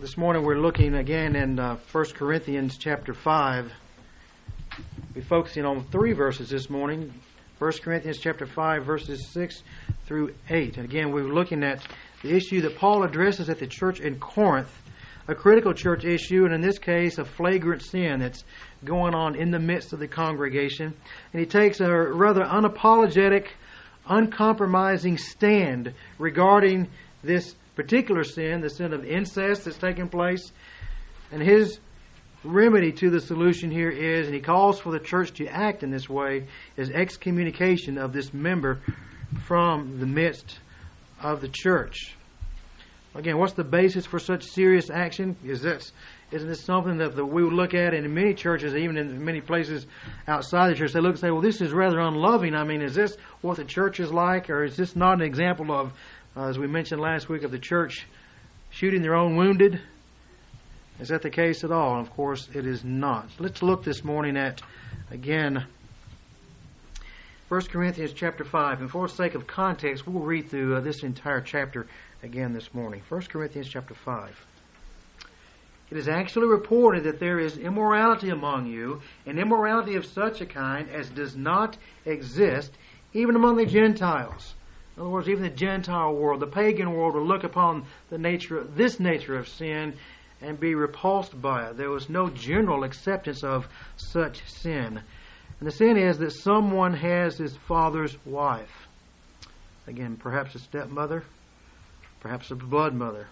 This morning we're looking again in uh, 1 Corinthians chapter 5. We're focusing on three verses this morning. 1 Corinthians chapter 5 verses 6 through 8. And again we're looking at the issue that Paul addresses at the church in Corinth, a critical church issue, and in this case a flagrant sin that's going on in the midst of the congregation. And he takes a rather unapologetic, uncompromising stand regarding this particular sin, the sin of incest that's taking place. And his remedy to the solution here is, and he calls for the church to act in this way, is excommunication of this member from the midst of the church. Again, what's the basis for such serious action? Is this isn't this something that, that we would look at in many churches, even in many places outside the church? They look and say, "Well, this is rather unloving." I mean, is this what the church is like, or is this not an example of uh, as we mentioned last week, of the church shooting their own wounded. Is that the case at all? Of course, it is not. Let's look this morning at, again, 1 Corinthians chapter 5. And for the sake of context, we'll read through uh, this entire chapter again this morning. 1 Corinthians chapter 5. It is actually reported that there is immorality among you, and immorality of such a kind as does not exist even among the Gentiles in other words, even the Gentile world, the pagan world, would look upon the nature, this nature of sin, and be repulsed by it. There was no general acceptance of such sin. And the sin is that someone has his father's wife. Again, perhaps a stepmother, perhaps a blood mother.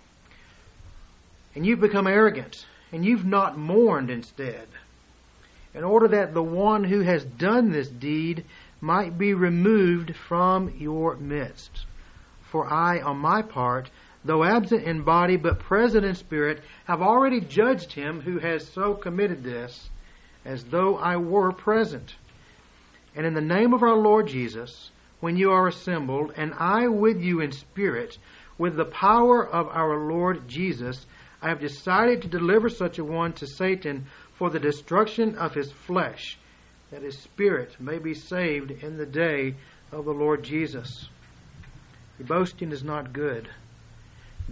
And you've become arrogant, and you've not mourned instead. In order that the one who has done this deed might be removed from your midst. For I, on my part, though absent in body but present in spirit, have already judged him who has so committed this, as though I were present. And in the name of our Lord Jesus, when you are assembled, and I with you in spirit, with the power of our Lord Jesus, I have decided to deliver such a one to Satan for the destruction of his flesh that his spirit may be saved in the day of the Lord Jesus. Your boasting is not good.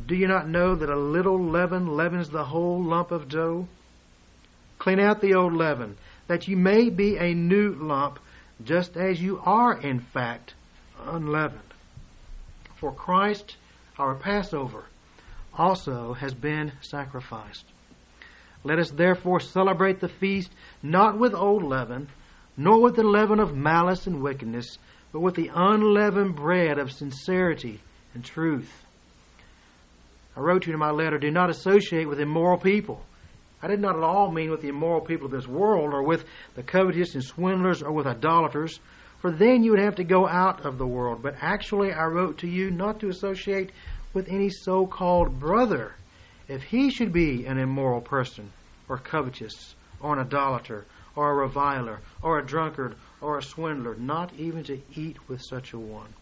Do you not know that a little leaven leavens the whole lump of dough? Clean out the old leaven, that you may be a new lump, just as you are, in fact, unleavened. For Christ, our Passover, also has been sacrificed. Let us therefore celebrate the feast not with old leaven, nor with the leaven of malice and wickedness, but with the unleavened bread of sincerity and truth. I wrote to you in my letter, do not associate with immoral people. I did not at all mean with the immoral people of this world, or with the covetous and swindlers, or with idolaters, for then you would have to go out of the world. But actually, I wrote to you not to associate with any so called brother, if he should be an immoral person, or covetous, or an idolater, or a reviler, or a drunkard, or a swindler, not even to eat with such a one.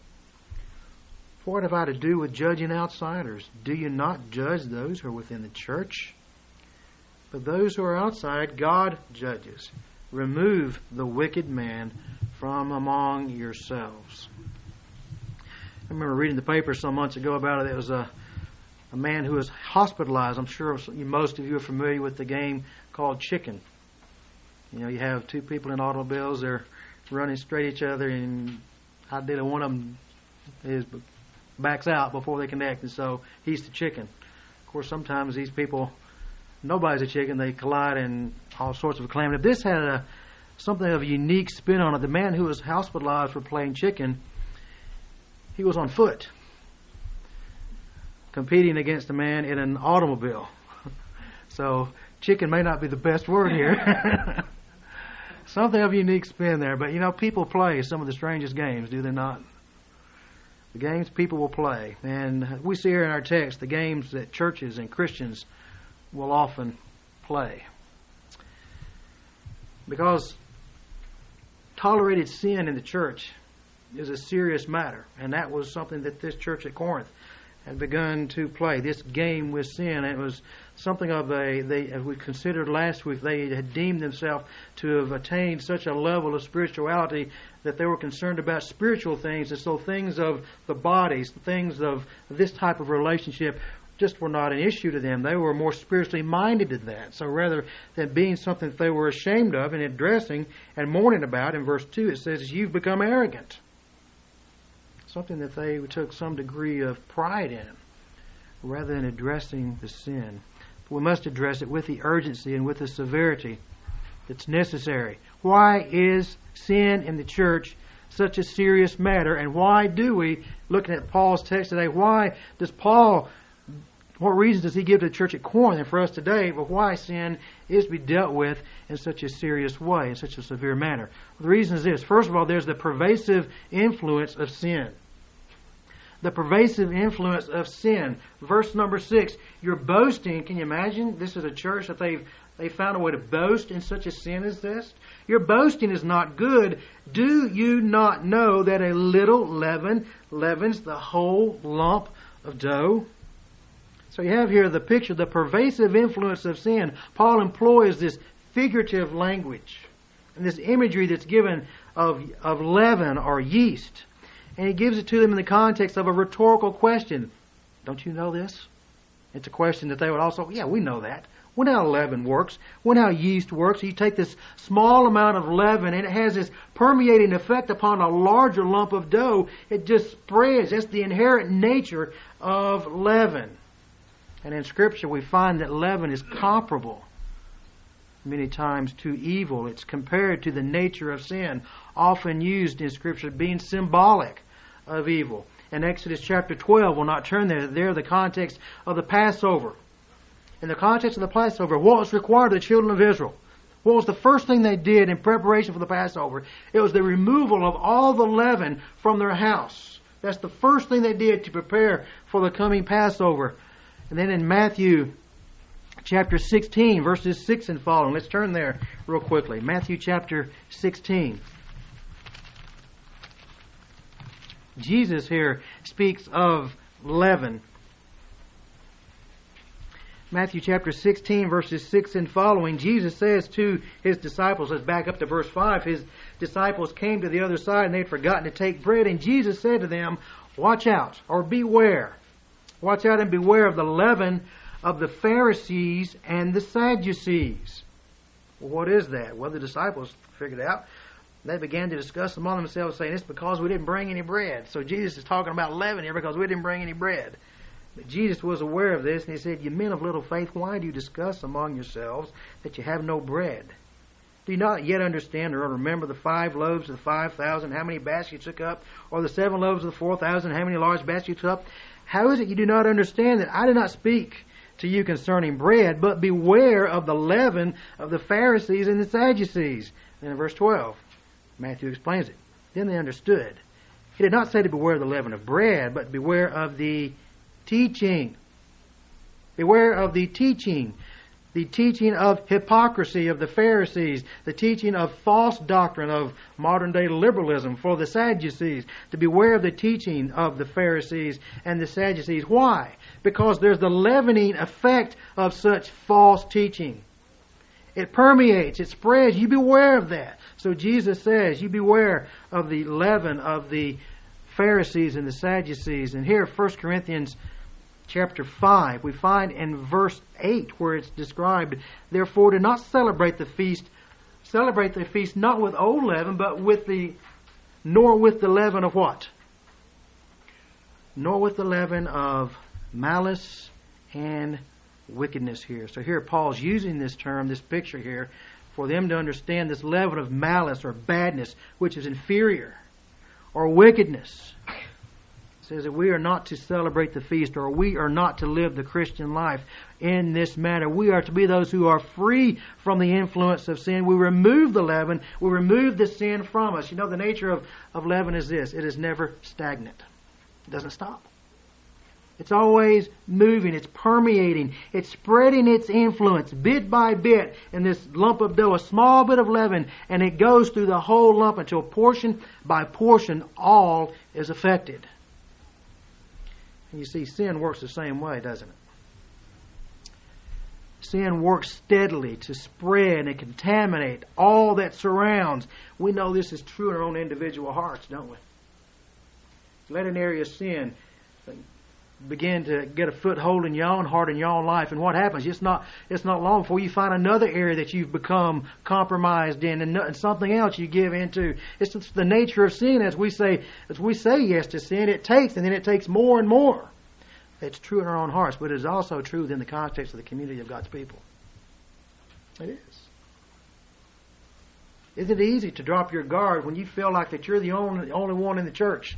For what have I to do with judging outsiders? Do you not judge those who are within the church? But those who are outside, God judges. Remove the wicked man from among yourselves. I remember reading the paper some months ago about it. It was a, a man who was hospitalized. I'm sure most of you are familiar with the game called Chicken. You know, you have two people in automobiles, they're running straight at each other, and ideally one of them is backs out before they connect, and so he's the chicken. Of course, sometimes these people, nobody's a chicken, they collide in all sorts of calamity. If this had a something of a unique spin on it, the man who was hospitalized for playing chicken, he was on foot, competing against a man in an automobile. so chicken may not be the best word here. something of unique spin there. But you know, people play some of the strangest games, do they not? The games people will play, and we see here in our text the games that churches and Christians will often play. Because tolerated sin in the church is a serious matter, and that was something that this church at Corinth had begun to play. This game with sin, it was something of a, they, as we considered last week, they had deemed themselves to have attained such a level of spirituality that they were concerned about spiritual things, and so things of the bodies, things of this type of relationship just were not an issue to them. They were more spiritually minded than that. So rather than being something that they were ashamed of and addressing and mourning about, in verse 2 it says, You've become arrogant. Something that they took some degree of pride in rather than addressing the sin. We must address it with the urgency and with the severity that's necessary. Why is sin in the church such a serious matter? And why do we, looking at Paul's text today, why does Paul what reasons does he give to the church at Corinth and for us today But why sin is to be dealt with in such a serious way, in such a severe manner? The reason is this. First of all, there's the pervasive influence of sin. The pervasive influence of sin. Verse number six, you're boasting. Can you imagine? This is a church that they've they found a way to boast in such a sin as this. Your boasting is not good. Do you not know that a little leaven leavens the whole lump of dough? So you have here the picture, the pervasive influence of sin. Paul employs this figurative language and this imagery that's given of, of leaven or yeast. And he gives it to them in the context of a rhetorical question. Don't you know this? It's a question that they would also, yeah, we know that. We know how leaven works. We know how yeast works. You take this small amount of leaven and it has this permeating effect upon a larger lump of dough. It just spreads. That's the inherent nature of leaven. And in Scripture, we find that leaven is comparable many times to evil. It's compared to the nature of sin, often used in Scripture being symbolic of evil. In Exodus chapter 12, we'll not turn there, there the context of the Passover. In the context of the Passover, what was required of the children of Israel? What was the first thing they did in preparation for the Passover? It was the removal of all the leaven from their house. That's the first thing they did to prepare for the coming Passover. And then in Matthew chapter 16, verses 6 and following, let's turn there real quickly. Matthew chapter 16. Jesus here speaks of leaven. Matthew chapter 16, verses 6 and following, Jesus says to his disciples, let's back up to verse 5, his disciples came to the other side and they'd forgotten to take bread, and Jesus said to them, Watch out, or beware Watch out and beware of the leaven of the Pharisees and the Sadducees. Well, what is that? Well, the disciples figured out. They began to discuss among themselves, saying, It's because we didn't bring any bread. So Jesus is talking about leaven here because we didn't bring any bread. But Jesus was aware of this, and he said, You men of little faith, why do you discuss among yourselves that you have no bread? Do you not yet understand or remember the five loaves of the five thousand, how many baskets you took up, or the seven loaves of the four thousand, how many large baskets you took up? How is it you do not understand that I did not speak to you concerning bread, but beware of the leaven of the Pharisees and the Sadducees? And in verse 12, Matthew explains it. Then they understood. He did not say to beware of the leaven of bread, but beware of the teaching. Beware of the teaching the teaching of hypocrisy of the Pharisees, the teaching of false doctrine of modern day liberalism for the Sadducees, to beware of the teaching of the Pharisees and the Sadducees. Why? Because there's the leavening effect of such false teaching. It permeates, it spreads. You beware of that. So Jesus says, you beware of the leaven of the Pharisees and the Sadducees. And here, 1 Corinthians chapter 5, we find in verse 8 where it's described, therefore do not celebrate the feast, celebrate the feast not with old leaven, but with the, nor with the leaven of what? Nor with the leaven of malice and wickedness here. So here Paul's using this term, this picture here, for them to understand this leaven of malice or badness, which is inferior, or wickedness says that we are not to celebrate the feast or we are not to live the Christian life in this manner. We are to be those who are free from the influence of sin. We remove the leaven, we remove the sin from us. You know, the nature of, of leaven is this it is never stagnant, it doesn't stop. It's always moving, it's permeating, it's spreading its influence bit by bit in this lump of dough, a small bit of leaven, and it goes through the whole lump until portion by portion all is affected. And you see, sin works the same way, doesn't it? Sin works steadily to spread and contaminate all that surrounds. We know this is true in our own individual hearts, don't we? Let an area of sin begin to get a foothold in your own heart and your own life. And what happens? It's not it's not long before you find another area that you've become compromised in, and, and something else you give into. It's the nature of sin. As we say, as we say yes to sin, it takes, and then it takes more and more. It's true in our own hearts, but it is also true within the context of the community of God's people. It is. Isn't it easy to drop your guard when you feel like that you're the only, the only one in the church?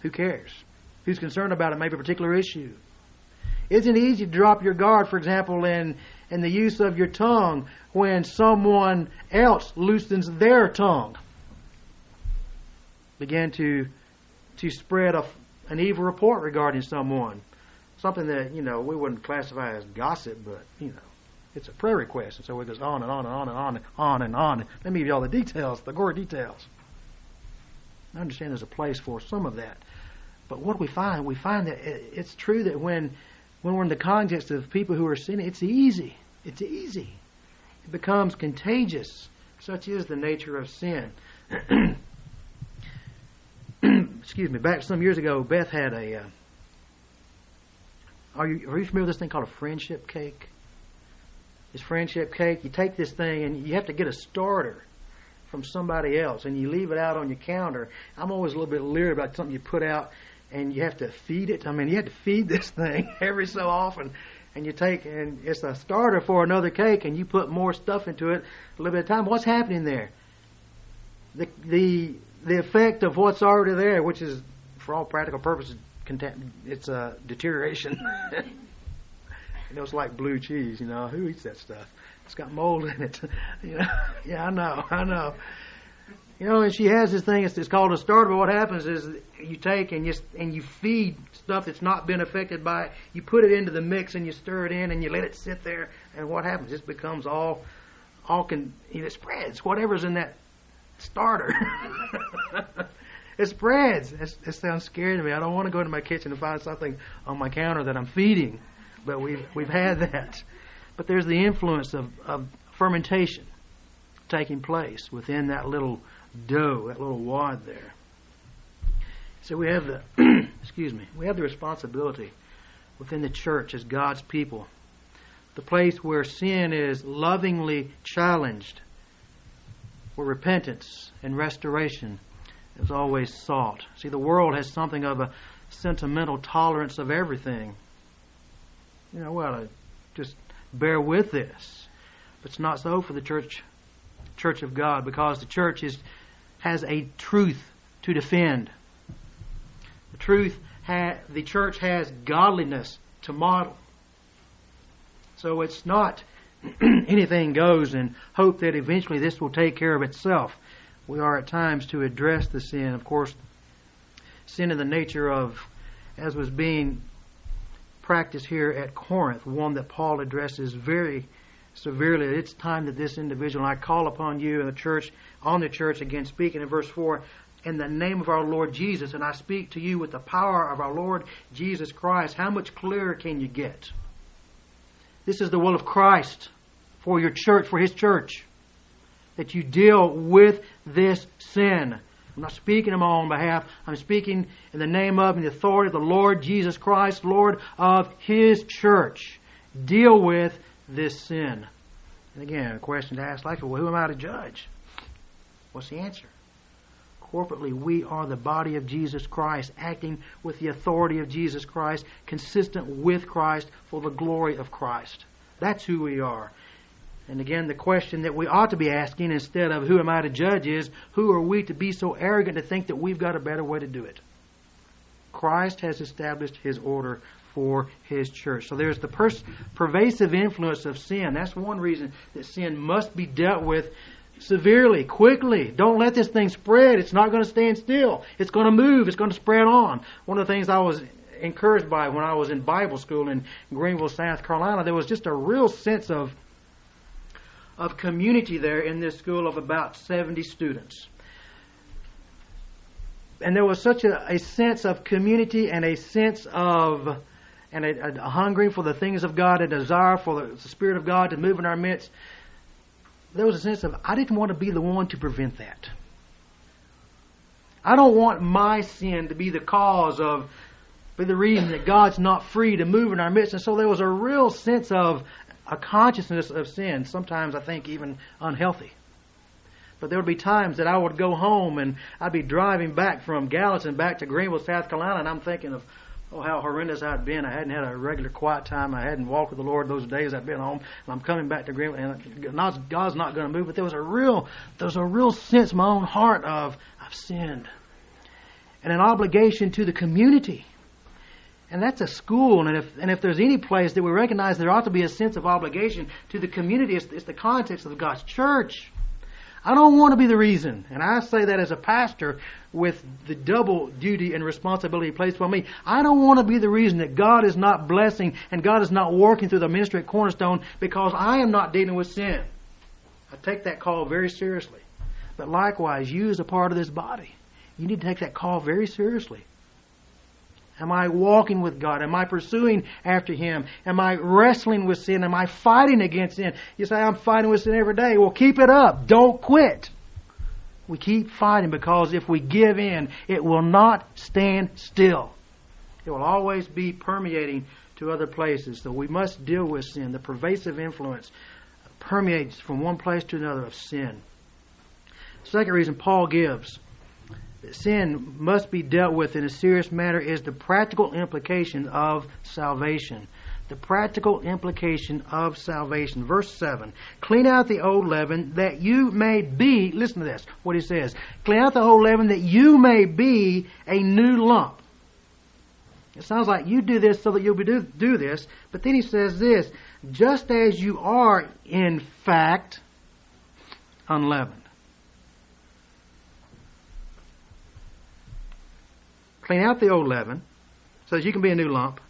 Who cares? Who's concerned about it, maybe a particular issue? Isn't it easy to drop your guard, for example, in, in the use of your tongue when someone else loosens their tongue? Begin to, to spread a, an evil report regarding someone. Something that, you know, we wouldn't classify as gossip, but, you know, it's a prayer request. And so it goes on and on and on and on and on and on. Let me give you all the details, the gore details. I understand there's a place for some of that. But what do we find? We find that it's true that when when we're in the context of people who are sinning, it's easy. It's easy. It becomes contagious. Such is the nature of sin. Excuse me. Back some years ago, Beth had a. Uh, are you are you familiar with this thing called a friendship cake? This friendship cake. You take this thing and you have to get a starter from somebody else, and you leave it out on your counter. I'm always a little bit leery about something you put out and you have to feed it. I mean, you have to feed this thing every so often. And you take, and it's a starter for another cake, and you put more stuff into it a little bit of time. What's happening there? The, the, the effect of what's already there, which is, for all practical purposes, it's a deterioration. you know, it's like blue cheese, you know. Who eats that stuff? It's got mold in it. you know? Yeah, I know, I know. You know, and she has this thing. It's, it's called a starter. But what happens is you take and you and you feed stuff that's not been affected by it. You put it into the mix and you stir it in and you let it sit there. And what happens? It becomes all, all can it spreads. Whatever's in that starter, it spreads. It sounds scary to me. I don't want to go into my kitchen and find something on my counter that I'm feeding. But we've we've had that. But there's the influence of, of fermentation taking place within that little dough, that little wad there. So we have the, excuse me, we have the responsibility within the church as God's people, the place where sin is lovingly challenged, where repentance and restoration is always sought. See, the world has something of a sentimental tolerance of everything. You know, well, just bear with this. But it's not so for the church, church of God, because the church is has a truth to defend. The truth, ha- the church has godliness to model. So it's not anything goes and hope that eventually this will take care of itself. We are at times to address the sin. Of course, sin in the nature of, as was being practiced here at Corinth, one that Paul addresses very severely. It's time that this individual, I call upon you in the church, on the church again, speaking in verse 4, in the name of our Lord Jesus, and I speak to you with the power of our Lord Jesus Christ. How much clearer can you get? This is the will of Christ for your church, for His church, that you deal with this sin. I'm not speaking on my own behalf. I'm speaking in the name of and the authority of the Lord Jesus Christ, Lord of His church. Deal with this sin? And again, a question to ask like, well, who am I to judge? What's the answer? Corporately, we are the body of Jesus Christ, acting with the authority of Jesus Christ, consistent with Christ for the glory of Christ. That's who we are. And again, the question that we ought to be asking instead of who am I to judge is who are we to be so arrogant to think that we've got a better way to do it? Christ has established his order for his church. So there's the pervasive influence of sin. That's one reason that sin must be dealt with severely, quickly. Don't let this thing spread. It's not going to stand still. It's going to move. It's going to spread on. One of the things I was encouraged by when I was in Bible school in Greenville, South Carolina, there was just a real sense of of community there in this school of about 70 students and there was such a, a, sense of community and a sense of and a, a, hungering for the things of God, a desire for the, Spirit of God to move in our midst, there was a sense of, I didn't want to be the one to prevent that. I don't want my sin to be the cause of be the reason that God's not free to move in our midst. And so there was a real sense of a consciousness of sin, sometimes I think even unhealthy. But there would be times that I would go home and I'd be driving back from Gallatin back to Greenville, South Carolina, and I'm thinking of, oh, how horrendous I'd been. I hadn't had a regular quiet time. I hadn't walked with the Lord those days I'd been home, and I'm coming back to Greenville, and God's, not going to move. But there was a real, there was a real sense in my own heart of I've sinned, and an obligation to the community. And that's a school, and if and if there's any place that we recognize there ought to be a sense of obligation to the community, it's, it's the context of God's church. I don't want to be the reason. And I say that as a pastor with the double duty and responsibility placed on me. I don't want to be the reason that God is not blessing and God is not working through the ministry at Cornerstone because I am not dealing with sin. I take that call very seriously. But likewise, you as a part of this body, you need to take that call very seriously. Am I walking with God? Am I pursuing after Him? Am I wrestling with sin? Am I fighting against sin? You say, I'm fighting with sin every day. Well, keep it up. Don't quit. We keep fighting because if we give in, it will not stand still. It will always be permeating to other places. So we must deal with sin. The pervasive influence permeates from one place to another of sin. Second reason Paul gives sin must be dealt with in a serious manner is the practical implication of salvation. The practical implication of salvation. Verse 7 Clean out the old leaven that you may be, listen to this, what he says. Clean out the old leaven that you may be a new lump. It sounds like you do this so that you'll be do, do this, but then he says this just as you are, in fact, unleavened. Clean out the old leaven so that you can be a new lump,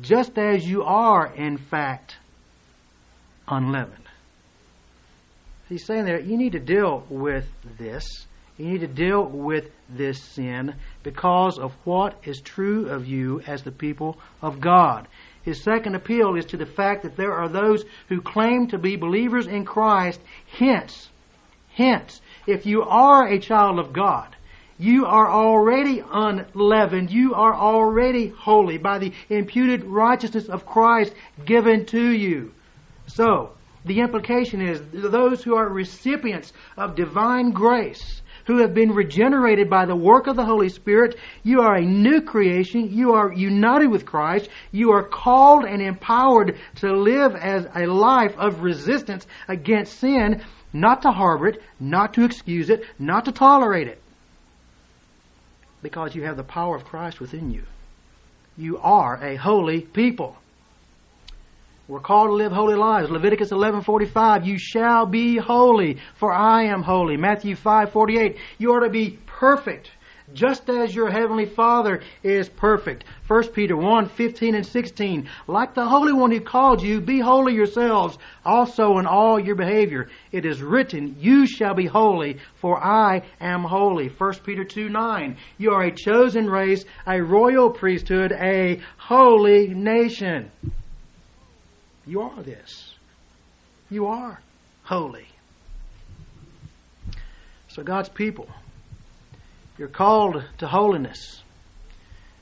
just as you are, in fact, unleavened. He's saying there, you need to deal with this. You need to deal with this sin because of what is true of you as the people of God. His second appeal is to the fact that there are those who claim to be believers in Christ. Hence, hence, if you are a child of God, you are already unleavened. You are already holy by the imputed righteousness of Christ given to you. So, the implication is those who are recipients of divine grace, who have been regenerated by the work of the Holy Spirit, you are a new creation. You are united with Christ. You are called and empowered to live as a life of resistance against sin, not to harbor it, not to excuse it, not to tolerate it because you have the power of Christ within you. You are a holy people. We're called to live holy lives. Leviticus 11:45, you shall be holy, for I am holy. Matthew 5:48, you are to be perfect just as your heavenly Father is perfect. 1 Peter 1 15 and 16. Like the Holy One who called you, be holy yourselves also in all your behavior. It is written, You shall be holy, for I am holy. 1 Peter 2 9. You are a chosen race, a royal priesthood, a holy nation. You are this. You are holy. So God's people you're called to holiness.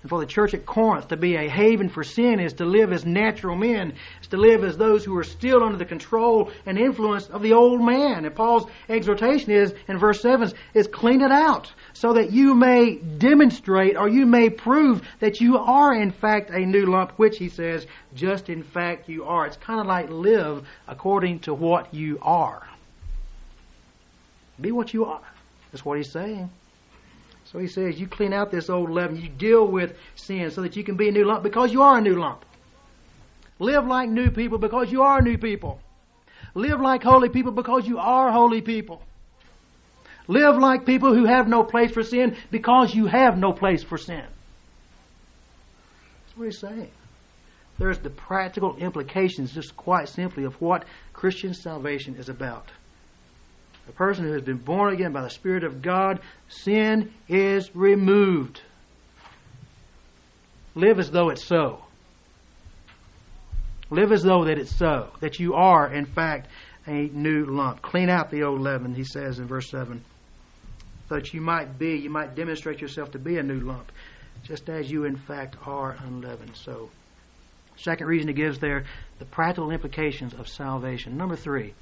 And for the church at Corinth to be a haven for sin is to live as natural men, is to live as those who are still under the control and influence of the old man. And Paul's exhortation is, in verse 7, is clean it out so that you may demonstrate or you may prove that you are in fact a new lump, which he says, just in fact you are. It's kind of like live according to what you are. Be what you are. That's what he's saying. So he says, you clean out this old leaven, you deal with sin so that you can be a new lump because you are a new lump. Live like new people because you are new people. Live like holy people because you are holy people. Live like people who have no place for sin because you have no place for sin. That's what he's saying. There's the practical implications, just quite simply, of what Christian salvation is about a person who has been born again by the Spirit of God, sin is removed. Live as though it's so. Live as though that it's so, that you are, in fact, a new lump. Clean out the old leaven, he says in verse 7, so that you might be, you might demonstrate yourself to be a new lump. just as you in fact are unleavened. So, second reason he gives there, the practical implications of salvation. Number three,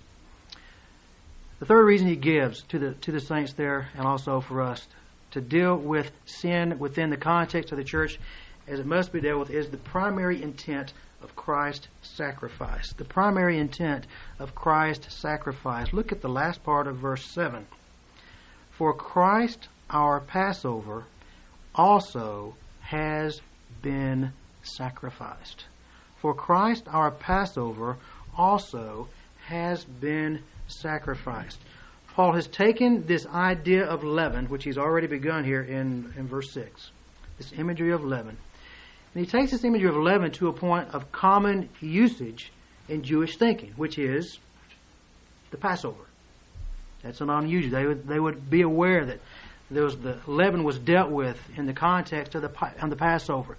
the third reason he gives to the to the saints there, and also for us, to deal with sin within the context of the church, as it must be dealt with, is the primary intent of Christ's sacrifice. The primary intent of Christ's sacrifice. Look at the last part of verse seven. For Christ our Passover also has been sacrificed. For Christ our Passover also has been sacrificed. Paul has taken this idea of leaven, which he's already begun here in, in verse 6, this imagery of leaven. And he takes this imagery of leaven to a point of common usage in Jewish thinking, which is the Passover. That's an unusual. They would, they would be aware that there was the leaven was dealt with in the context of the on the Passover.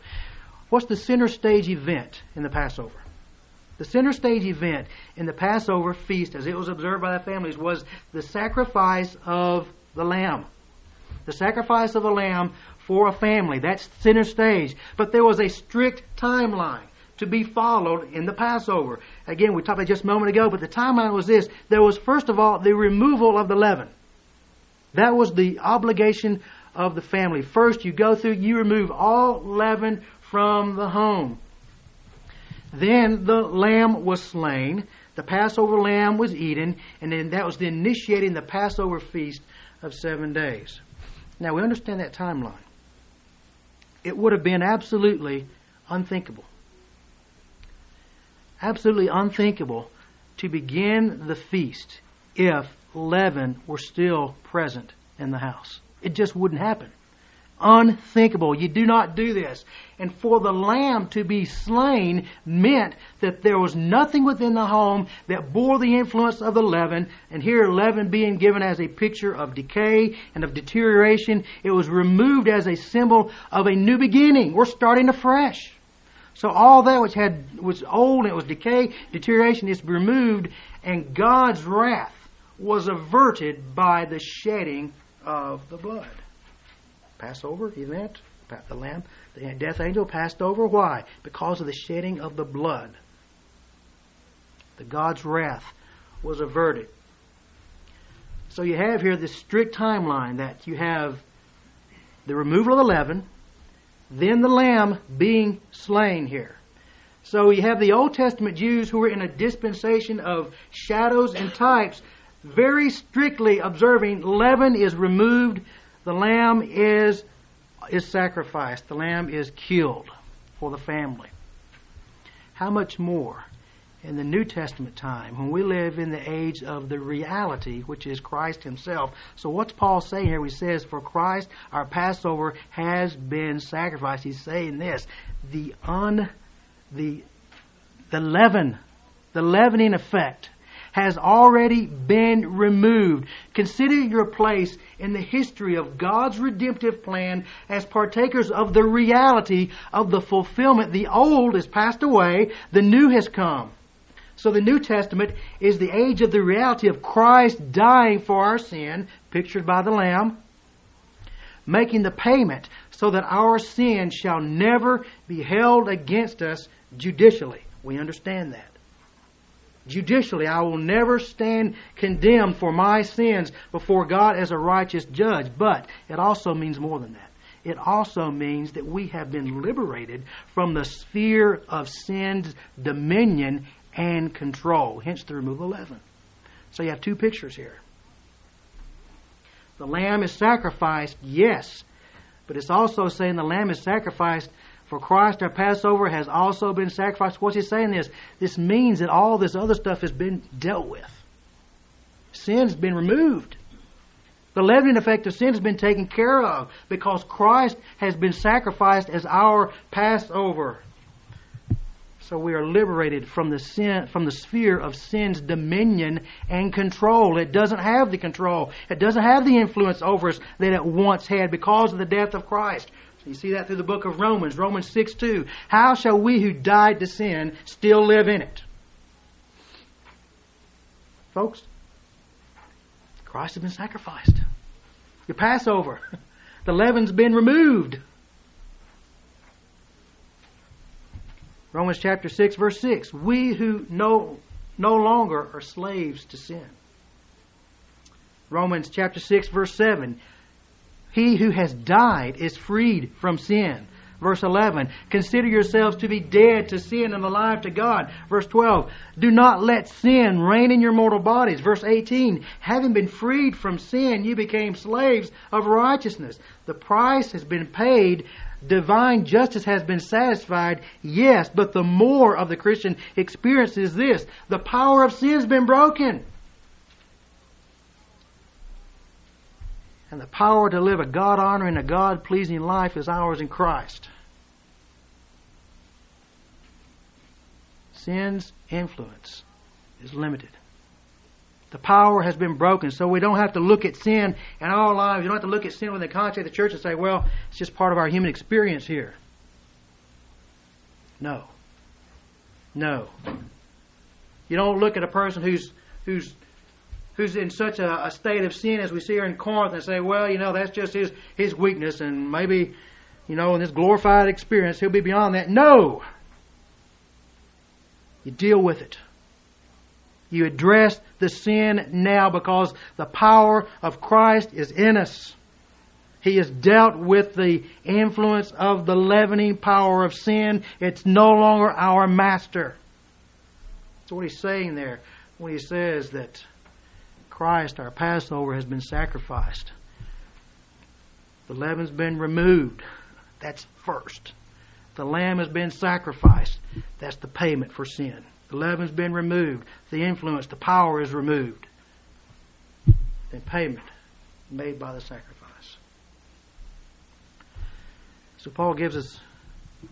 What's the center stage event in the Passover? The center stage event in the Passover feast, as it was observed by the families, was the sacrifice of the lamb. The sacrifice of a lamb for a family. That's center stage. But there was a strict timeline to be followed in the Passover. Again, we talked about just a moment ago, but the timeline was this. There was, first of all, the removal of the leaven. That was the obligation of the family. First, you go through, you remove all leaven from the home. Then the lamb was slain. The Passover lamb was eaten, and then that was the initiating the Passover feast of seven days. Now we understand that timeline. It would have been absolutely unthinkable. Absolutely unthinkable to begin the feast if leaven were still present in the house. It just wouldn't happen. Unthinkable. You do not do this. And for the lamb to be slain meant that there was nothing within the home that bore the influence of the leaven. And here, leaven being given as a picture of decay and of deterioration, it was removed as a symbol of a new beginning. We're starting afresh. So all that which had was old and it was decay, deterioration is removed, and God's wrath was averted by the shedding of the blood. Passover event, the lamb, the death angel passed over. Why? Because of the shedding of the blood. The God's wrath was averted. So you have here this strict timeline that you have the removal of the leaven, then the lamb being slain here. So you have the Old Testament Jews who were in a dispensation of shadows and types very strictly observing leaven is removed, the lamb is is sacrificed, the lamb is killed for the family. How much more in the New Testament time when we live in the age of the reality, which is Christ Himself. So, what's Paul saying here? He says, For Christ, our Passover, has been sacrificed. He's saying this the un, the, the leaven, the leavening effect has already been removed. Consider your place in the history of God's redemptive plan as partakers of the reality of the fulfillment. The old has passed away, the new has come. So the New Testament is the age of the reality of Christ dying for our sin, pictured by the Lamb, making the payment so that our sin shall never be held against us judicially. We understand that judicially. I will never stand condemned for my sins before God as a righteous judge. But it also means more than that. It also means that we have been liberated from the sphere of sin's dominion and control, hence the removal of leaven. So you have two pictures here. The lamb is sacrificed, yes, but it's also saying the lamb is sacrificed for Christ, our Passover, has also been sacrificed. What's he saying this? This means that all this other stuff has been dealt with. Sin's been removed. The leavening effect of sin has been taken care of because Christ has been sacrificed as our Passover. So we are liberated from the sin, from the sphere of sin's dominion and control. It doesn't have the control. It doesn't have the influence over us that it once had because of the death of Christ. You see that through the book of Romans, Romans 6 2. How shall we who died to sin still live in it? Folks, Christ has been sacrificed. Your Passover, the leaven's been removed. Romans chapter 6, verse 6. We who no, no longer are slaves to sin. Romans chapter 6, verse 7. He who has died is freed from sin. Verse 11, consider yourselves to be dead to sin and alive to God. Verse 12, do not let sin reign in your mortal bodies. Verse 18, having been freed from sin, you became slaves of righteousness. The price has been paid. Divine justice has been satisfied. Yes, but the more of the Christian experience is this. The power of sin has been broken. And the power to live a God honoring, a God pleasing life is ours in Christ. Sin's influence is limited. The power has been broken, so we don't have to look at sin in our lives. You don't have to look at sin within the context of the church and say, well, it's just part of our human experience here. No. No. You don't look at a person who's who's who's in such a, a, state of sin as we see here in Corinth and say, well, you know, that's just his, his weakness and maybe, you know, in this glorified experience, he'll be beyond that. No! You deal with it. You address the sin now because the power of Christ is in us. He has dealt with the influence of the leavening power of sin. It's no longer our master. That's what he's saying there when he says that Christ, our Passover, has been sacrificed. The leaven's been removed. That's first. The lamb has been sacrificed. That's the payment for sin. The leaven's been removed. The influence, the power is removed. The payment made by the sacrifice. So Paul gives us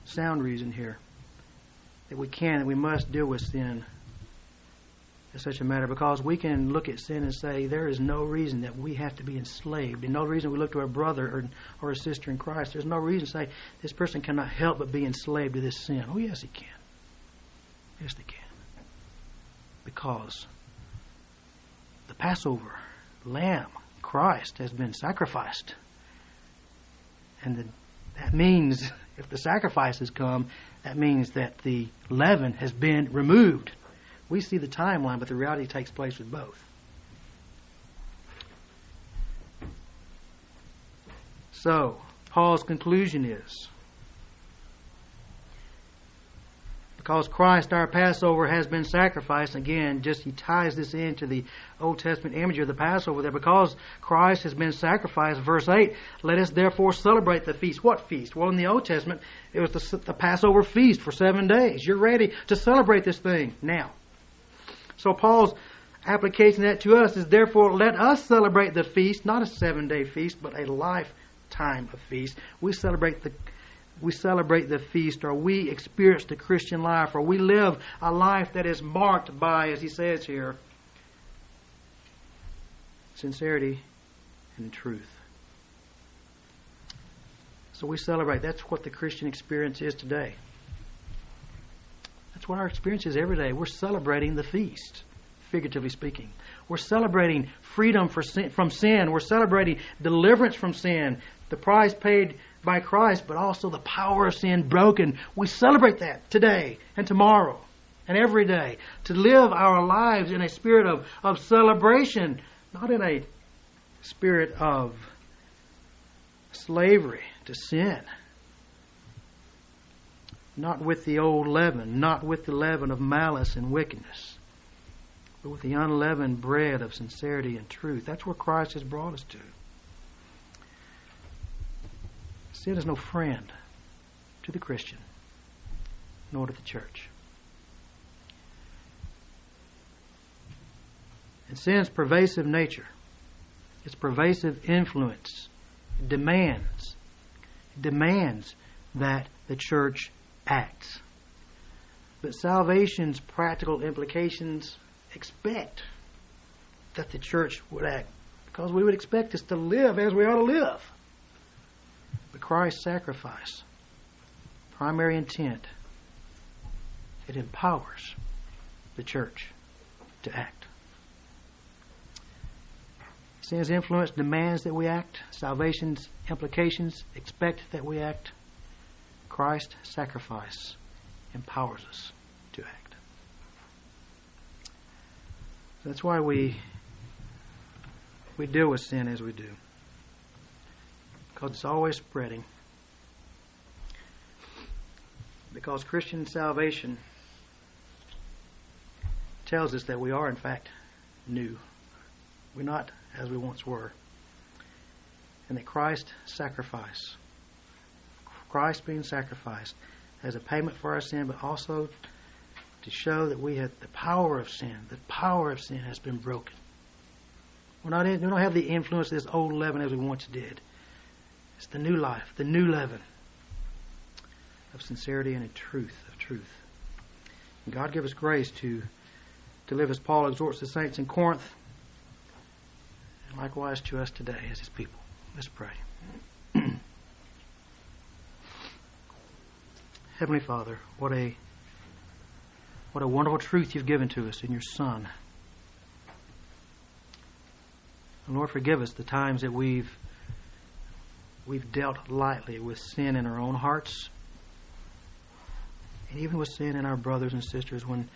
sound reason here that we can and we must deal with sin is such a matter because we can look at sin and say there is no reason that we have to be enslaved, and no reason we look to our brother or, or a sister in Christ. There's no reason to say this person cannot help but be enslaved to this sin. Oh, yes, he can. Yes, they can. Because the Passover lamb, Christ, has been sacrificed. And the, that means, if the sacrifices come, that means that the leaven has been removed. We see the timeline, but the reality takes place with both. So, Paul's conclusion is because Christ, our Passover, has been sacrificed, again, just he ties this into the Old Testament imagery of the Passover there. Because Christ has been sacrificed, verse 8, let us therefore celebrate the feast. What feast? Well, in the Old Testament, it was the, the Passover feast for seven days. You're ready to celebrate this thing now. So Paul's application that to us is therefore let us celebrate the feast, not a seven day feast, but a lifetime of feast. We celebrate the we celebrate the feast or we experience the Christian life or we live a life that is marked by, as he says here, sincerity and truth. So we celebrate. That's what the Christian experience is today. What our experience is every day. We're celebrating the feast, figuratively speaking. We're celebrating freedom sin, from sin. We're celebrating deliverance from sin, the price paid by Christ, but also the power of sin broken. We celebrate that today and tomorrow and every day to live our lives in a spirit of, of celebration, not in a spirit of slavery to sin not with the old leaven, not with the leaven of malice and wickedness, but with the unleavened bread of sincerity and truth. That's where Christ has brought us to. Sin is no friend to the Christian, nor to the church. And sin's pervasive nature, its pervasive influence, demands demands that the church acts. But salvation's practical implications expect that the church would act because we would expect us to live as we ought to live. But Christ's sacrifice, primary intent, it empowers the church to act. Sin's influence demands that we act. Salvation's implications expect that we act. Christ's sacrifice empowers us to act. That's why we we deal with sin as we do. Because it's always spreading. Because Christian salvation tells us that we are, in fact, new. We're not as we once were. And that Christ sacrifice, Christ being sacrificed as a payment for our sin, but also to show that we have the power of sin, the power of sin has been broken. We're not in, we don't have the influence of this old leaven as we once did. It's the new life, the new leaven of sincerity and of truth, of truth. And God give us grace to to live as Paul exhorts the saints in Corinth, and likewise to us today as his people. Let's pray. Heavenly Father, what a what a wonderful truth you've given to us in your Son. And Lord, forgive us the times that we've we've dealt lightly with sin in our own hearts, and even with sin in our brothers and sisters when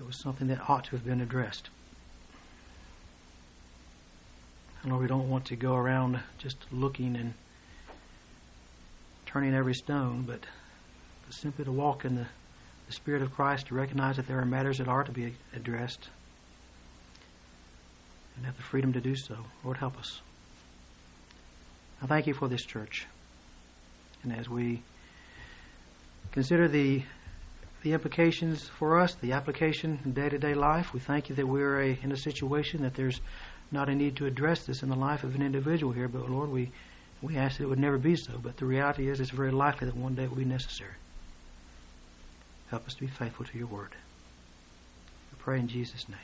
it was something that ought to have been addressed. And Lord, we don't want to go around just looking and turning every stone, but, simply to walk in the, the Spirit of Christ, to recognize that there are matters that are to be addressed, and have the freedom to do so. Lord, help us. I thank you for this church. And as we consider the the implications for us, the application in day to day life. We thank you that we're a, in a situation that there's not a need to address this in the life of an individual here, but Lord, we, we ask that it would never be so. But the reality is, it's very likely that one day it will be necessary. Help us to be faithful to your word. We pray in Jesus' name.